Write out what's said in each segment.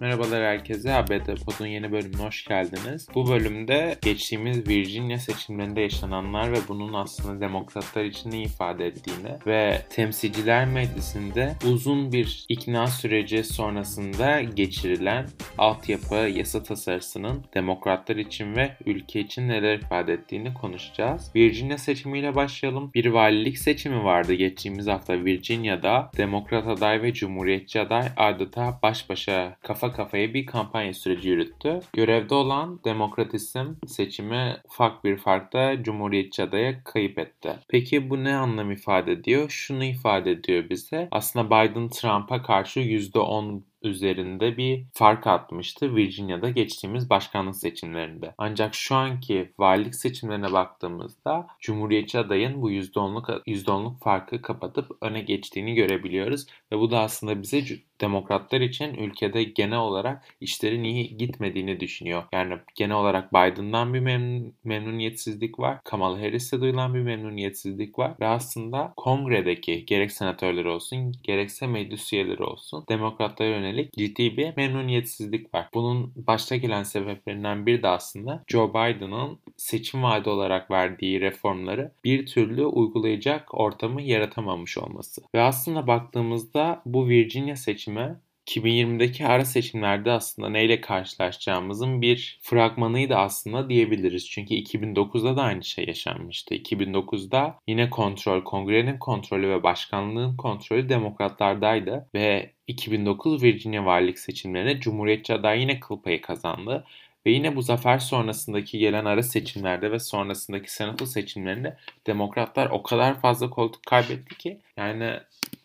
Merhabalar herkese. ABD Pod'un yeni bölümüne hoş geldiniz. Bu bölümde geçtiğimiz Virginia seçimlerinde yaşananlar ve bunun aslında demokratlar için ne ifade ettiğini ve temsilciler meclisinde uzun bir ikna süreci sonrasında geçirilen altyapı yasa tasarısının demokratlar için ve ülke için neler ifade ettiğini konuşacağız. Virginia seçimiyle başlayalım. Bir valilik seçimi vardı geçtiğimiz hafta Virginia'da. Demokrat aday ve Cumhuriyetçi aday adeta baş başa kafa kafa kafaya bir kampanya süreci yürüttü. Görevde olan demokratizm seçimi ufak bir farkla Cumhuriyetçi adaya kayıp etti. Peki bu ne anlam ifade ediyor? Şunu ifade ediyor bize. Aslında Biden Trump'a karşı %10 üzerinde bir fark atmıştı Virginia'da geçtiğimiz başkanlık seçimlerinde. Ancak şu anki valilik seçimlerine baktığımızda Cumhuriyetçi adayın bu %10'luk %10'luk farkı kapatıp öne geçtiğini görebiliyoruz ve bu da aslında bize demokratlar için ülkede genel olarak işlerin iyi gitmediğini düşünüyor. Yani genel olarak Biden'dan bir memnun, memnuniyetsizlik var. Kamala Harris'e duyulan bir memnuniyetsizlik var. Ve aslında kongredeki gerek senatörler olsun gerekse meclis üyeleri olsun demokratlara yönelik ciddi bir memnuniyetsizlik var. Bunun başta gelen sebeplerinden biri de aslında Joe Biden'ın seçim vaadi olarak verdiği reformları bir türlü uygulayacak ortamı yaratamamış olması. Ve aslında baktığımızda bu Virginia seçimi seçimi 2020'deki ara seçimlerde aslında neyle karşılaşacağımızın bir fragmanıydı aslında diyebiliriz. Çünkü 2009'da da aynı şey yaşanmıştı. 2009'da yine kontrol, kongrenin kontrolü ve başkanlığın kontrolü demokratlardaydı ve 2009 Virginia valilik seçimlerinde Cumhuriyetçi aday yine kıl payı kazandı. Ve yine bu zafer sonrasındaki gelen ara seçimlerde ve sonrasındaki senato seçimlerinde demokratlar o kadar fazla koltuk kaybetti ki yani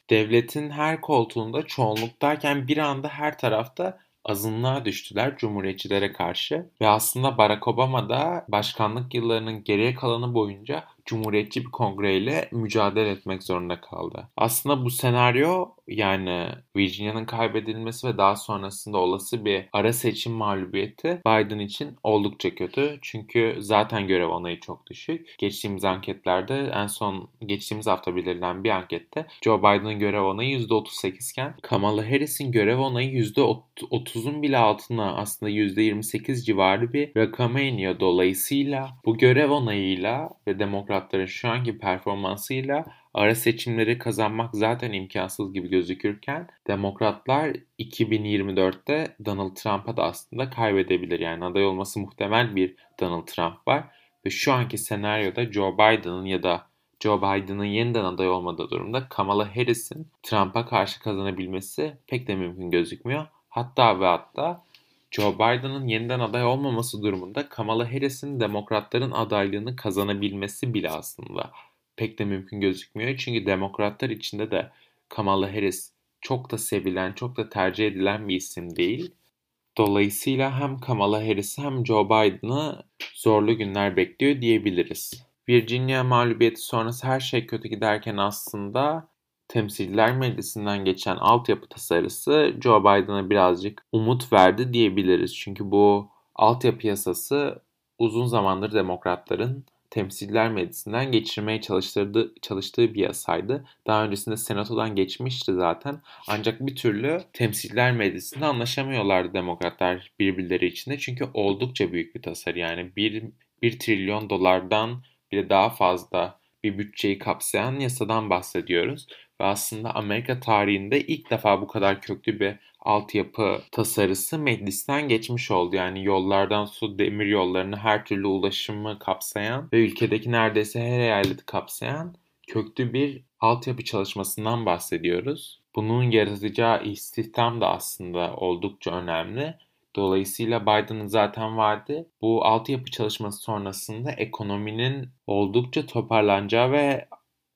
devletin her koltuğunda çoğunluktayken bir anda her tarafta azınlığa düştüler Cumhuriyetçilere karşı. Ve aslında Barack Obama da başkanlık yıllarının geriye kalanı boyunca Cumhuriyetçi bir kongreyle mücadele etmek zorunda kaldı. Aslında bu senaryo yani Virginia'nın kaybedilmesi ve daha sonrasında olası bir ara seçim mağlubiyeti Biden için oldukça kötü. Çünkü zaten görev onayı çok düşük. Geçtiğimiz anketlerde en son geçtiğimiz hafta belirlenen bir ankette Joe Biden'ın görev onayı %38 iken Kamala Harris'in görev onayı %30'un bile altına aslında %28 civarı bir rakama iniyor. Dolayısıyla bu görev onayıyla ve demokrat Demokratların şu anki performansıyla ara seçimleri kazanmak zaten imkansız gibi gözükürken Demokratlar 2024'te Donald Trump'a da aslında kaybedebilir. Yani aday olması muhtemel bir Donald Trump var ve şu anki senaryoda Joe Biden'ın ya da Joe Biden'ın yeniden aday olmadığı durumda Kamala Harris'in Trump'a karşı kazanabilmesi pek de mümkün gözükmüyor. Hatta ve hatta Joe Biden'ın yeniden aday olmaması durumunda Kamala Harris'in demokratların adaylığını kazanabilmesi bile aslında pek de mümkün gözükmüyor. Çünkü demokratlar içinde de Kamala Harris çok da sevilen, çok da tercih edilen bir isim değil. Dolayısıyla hem Kamala Harris'i hem Joe Biden'ı zorlu günler bekliyor diyebiliriz. Virginia mağlubiyeti sonrası her şey kötü giderken aslında Temsiller Meclisi'nden geçen altyapı tasarısı Joe Biden'a birazcık umut verdi diyebiliriz. Çünkü bu altyapı yasası uzun zamandır demokratların Temsiller Meclisi'nden geçirmeye çalıştırdığı, çalıştığı bir yasaydı. Daha öncesinde Senato'dan geçmişti zaten. Ancak bir türlü Temsiller Meclisi'nde anlaşamıyorlardı demokratlar birbirleri içinde. Çünkü oldukça büyük bir tasarı yani 1, 1 trilyon dolardan bile daha fazla bir bütçeyi kapsayan yasadan bahsediyoruz. Ve aslında Amerika tarihinde ilk defa bu kadar köklü bir altyapı tasarısı meclisten geçmiş oldu. Yani yollardan su, demir yollarını her türlü ulaşımı kapsayan ve ülkedeki neredeyse her eyaleti kapsayan köklü bir altyapı çalışmasından bahsediyoruz. Bunun yaratacağı istihdam da aslında oldukça önemli. Dolayısıyla Biden'ın zaten vardı. Bu altyapı çalışması sonrasında ekonominin oldukça toparlanacağı ve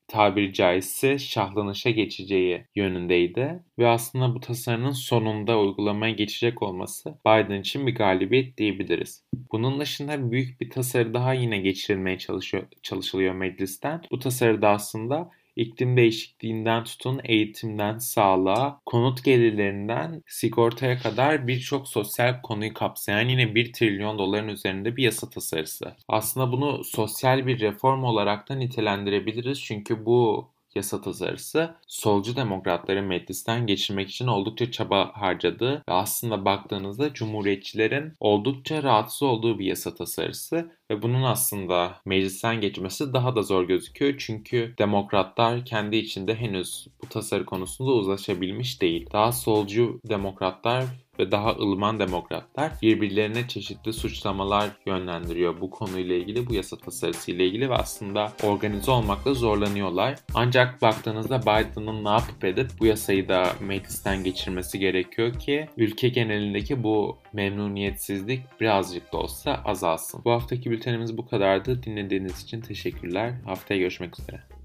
tabiri caizse şahlanışa geçeceği yönündeydi. Ve aslında bu tasarının sonunda uygulamaya geçecek olması Biden için bir galibiyet diyebiliriz. Bunun dışında büyük bir tasarı daha yine geçirilmeye çalışıyor, çalışılıyor meclisten. Bu tasarı da aslında iklim değişikliğinden tutun eğitimden sağlığa, konut gelirlerinden sigortaya kadar birçok sosyal konuyu kapsayan yine 1 trilyon doların üzerinde bir yasa tasarısı. Aslında bunu sosyal bir reform olarak da nitelendirebiliriz çünkü bu yasa tasarısı solcu demokratları meclisten geçirmek için oldukça çaba harcadığı ve aslında baktığınızda cumhuriyetçilerin oldukça rahatsız olduğu bir yasa tasarısı ve bunun aslında meclisten geçmesi daha da zor gözüküyor çünkü demokratlar kendi içinde henüz bu tasarı konusunda uzlaşabilmiş değil. Daha solcu demokratlar ve daha ılıman demokratlar birbirlerine çeşitli suçlamalar yönlendiriyor bu konuyla ilgili, bu yasa tasarısı ile ilgili ve aslında organize olmakta zorlanıyorlar. Ancak baktığınızda Biden'ın ne yapıp edip bu yasayı da meclisten geçirmesi gerekiyor ki ülke genelindeki bu memnuniyetsizlik birazcık da olsa azalsın. Bu haftaki bültenimiz bu kadardı. Dinlediğiniz için teşekkürler. Haftaya görüşmek üzere.